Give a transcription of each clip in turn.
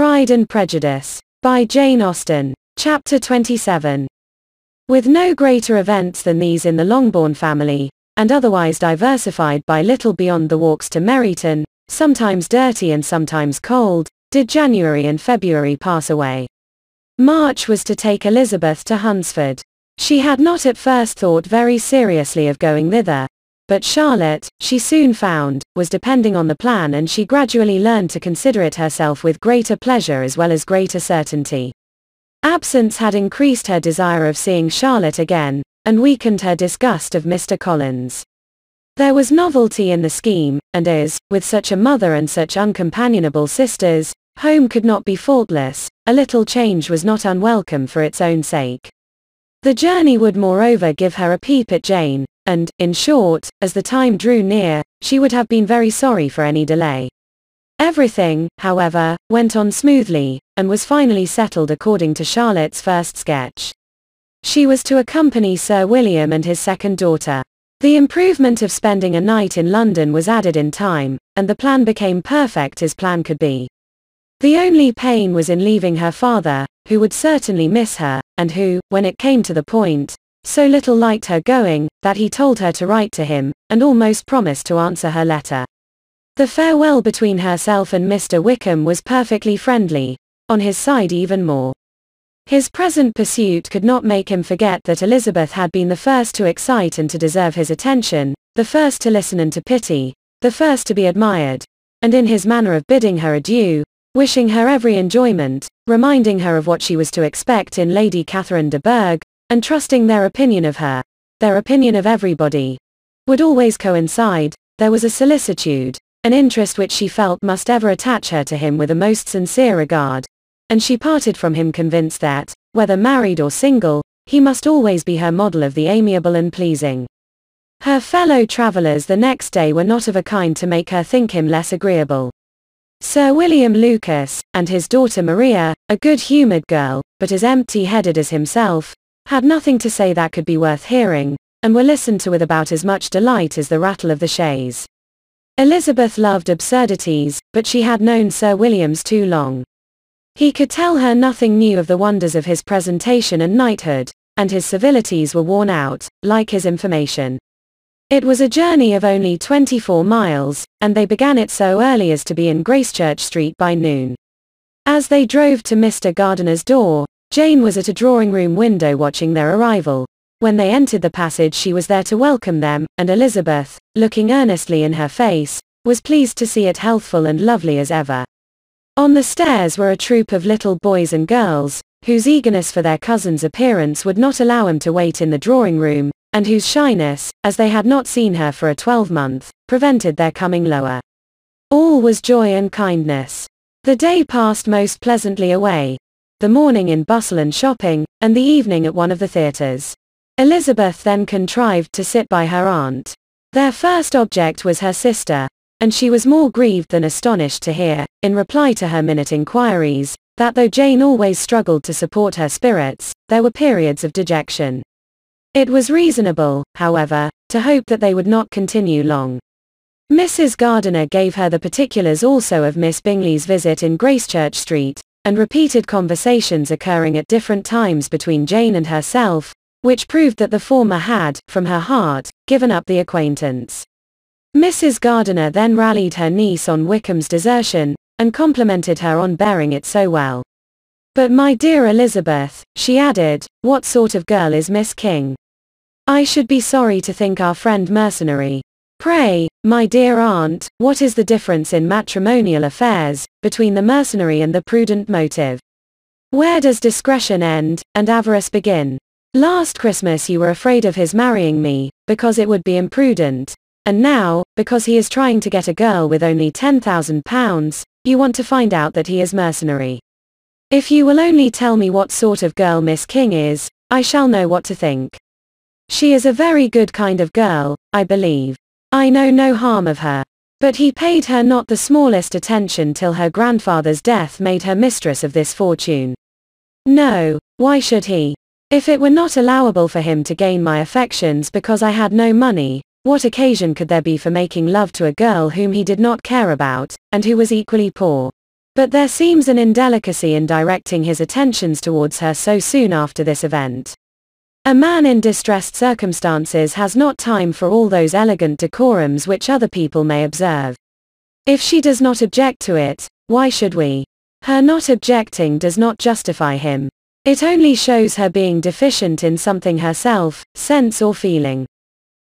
Pride and Prejudice. By Jane Austen. Chapter 27. With no greater events than these in the Longbourn family, and otherwise diversified by little beyond the walks to Meryton, sometimes dirty and sometimes cold, did January and February pass away. March was to take Elizabeth to Hunsford. She had not at first thought very seriously of going thither, but Charlotte, she soon found, was depending on the plan and she gradually learned to consider it herself with greater pleasure as well as greater certainty. Absence had increased her desire of seeing Charlotte again, and weakened her disgust of Mr. Collins. There was novelty in the scheme, and as, with such a mother and such uncompanionable sisters, home could not be faultless, a little change was not unwelcome for its own sake. The journey would moreover give her a peep at Jane, and, in short, as the time drew near, she would have been very sorry for any delay. Everything, however, went on smoothly, and was finally settled according to Charlotte's first sketch. She was to accompany Sir William and his second daughter. The improvement of spending a night in London was added in time, and the plan became perfect as plan could be. The only pain was in leaving her father, who would certainly miss her, and who, when it came to the point, so little liked her going, that he told her to write to him, and almost promised to answer her letter. The farewell between herself and Mr. Wickham was perfectly friendly, on his side even more. His present pursuit could not make him forget that Elizabeth had been the first to excite and to deserve his attention, the first to listen and to pity, the first to be admired, and in his manner of bidding her adieu, wishing her every enjoyment, reminding her of what she was to expect in Lady Catherine de Bourgh, and trusting their opinion of her, their opinion of everybody, would always coincide, there was a solicitude, an interest which she felt must ever attach her to him with a most sincere regard, and she parted from him convinced that, whether married or single, he must always be her model of the amiable and pleasing. Her fellow travellers the next day were not of a kind to make her think him less agreeable. Sir William Lucas, and his daughter Maria, a good-humoured girl, but as empty-headed as himself, had nothing to say that could be worth hearing, and were listened to with about as much delight as the rattle of the chaise. Elizabeth loved absurdities, but she had known Sir William's too long. He could tell her nothing new of the wonders of his presentation and knighthood, and his civilities were worn out, like his information. It was a journey of only 24 miles, and they began it so early as to be in Gracechurch Street by noon. As they drove to Mr. Gardiner's door, Jane was at a drawing-room window watching their arrival. When they entered the passage she was there to welcome them, and Elizabeth, looking earnestly in her face, was pleased to see it healthful and lovely as ever. On the stairs were a troop of little boys and girls, whose eagerness for their cousin's appearance would not allow him to wait in the drawing-room, and whose shyness, as they had not seen her for a twelvemonth, prevented their coming lower. All was joy and kindness. The day passed most pleasantly away, the morning in bustle and shopping, and the evening at one of the theatres. Elizabeth then contrived to sit by her aunt. Their first object was her sister, and she was more grieved than astonished to hear, in reply to her minute inquiries, that though Jane always struggled to support her spirits, there were periods of dejection. It was reasonable, however, to hope that they would not continue long. Mrs. Gardiner gave her the particulars also of Miss Bingley's visit in Gracechurch Street, and repeated conversations occurring at different times between Jane and herself, which proved that the former had, from her heart, given up the acquaintance. Mrs. Gardiner then rallied her niece on Wickham's desertion, and complimented her on bearing it so well. But my dear Elizabeth, she added, what sort of girl is Miss King? I should be sorry to think our friend mercenary, Pray, my dear aunt, what is the difference in matrimonial affairs, between the mercenary and the prudent motive? Where does discretion end, and avarice begin? Last Christmas you were afraid of his marrying me, because it would be imprudent. And now, because he is trying to get a girl with only £10,000, you want to find out that he is mercenary. If you will only tell me what sort of girl Miss King is, I shall know what to think. She is a very good kind of girl, I believe. I know no harm of her. But he paid her not the smallest attention till her grandfather's death made her mistress of this fortune. No, why should he? If it were not allowable for him to gain my affections because I had no money, what occasion could there be for making love to a girl whom he did not care about, and who was equally poor? But there seems an indelicacy in directing his attentions towards her so soon after this event. A man in distressed circumstances has not time for all those elegant decorums which other people may observe. If she does not object to it, why should we? Her not objecting does not justify him. It only shows her being deficient in something herself, sense or feeling.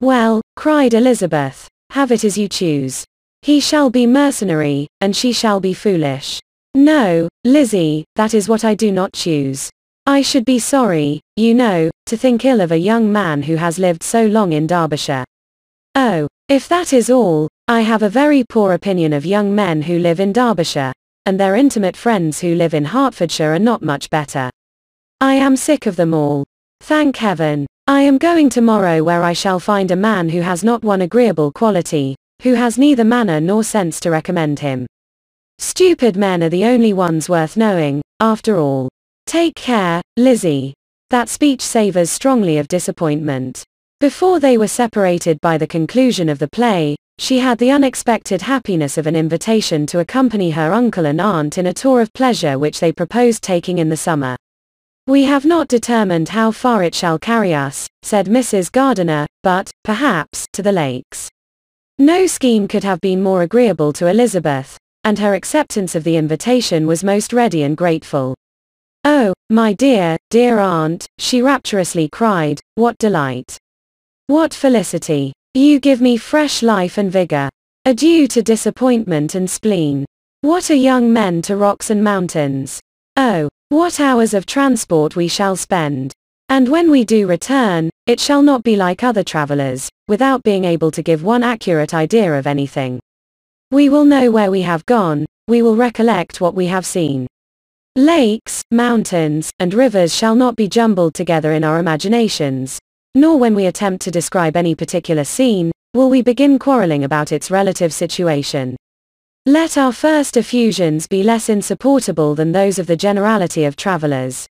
Well, cried Elizabeth, have it as you choose. He shall be mercenary, and she shall be foolish. No, Lizzie, that is what I do not choose. I should be sorry, you know, to think ill of a young man who has lived so long in Derbyshire. Oh, if that is all, I have a very poor opinion of young men who live in Derbyshire, and their intimate friends who live in Hertfordshire are not much better. I am sick of them all. Thank heaven. I am going tomorrow where I shall find a man who has not one agreeable quality, who has neither manner nor sense to recommend him. Stupid men are the only ones worth knowing, after all. Take care, Lizzie. That speech savors strongly of disappointment. Before they were separated by the conclusion of the play, she had the unexpected happiness of an invitation to accompany her uncle and aunt in a tour of pleasure which they proposed taking in the summer. We have not determined how far it shall carry us, said Mrs. Gardiner, but, perhaps, to the lakes. No scheme could have been more agreeable to Elizabeth, and her acceptance of the invitation was most ready and grateful. Oh, my dear, dear aunt, she rapturously cried, what delight! What felicity! You give me fresh life and vigor. Adieu to disappointment and spleen. What are young men to rocks and mountains? Oh, what hours of transport we shall spend. And when we do return, it shall not be like other travelers, without being able to give one accurate idea of anything. We will know where we have gone, we will recollect what we have seen. Lakes, mountains, and rivers shall not be jumbled together in our imaginations, nor when we attempt to describe any particular scene, will we begin quarreling about its relative situation. Let our first effusions be less insupportable than those of the generality of travelers.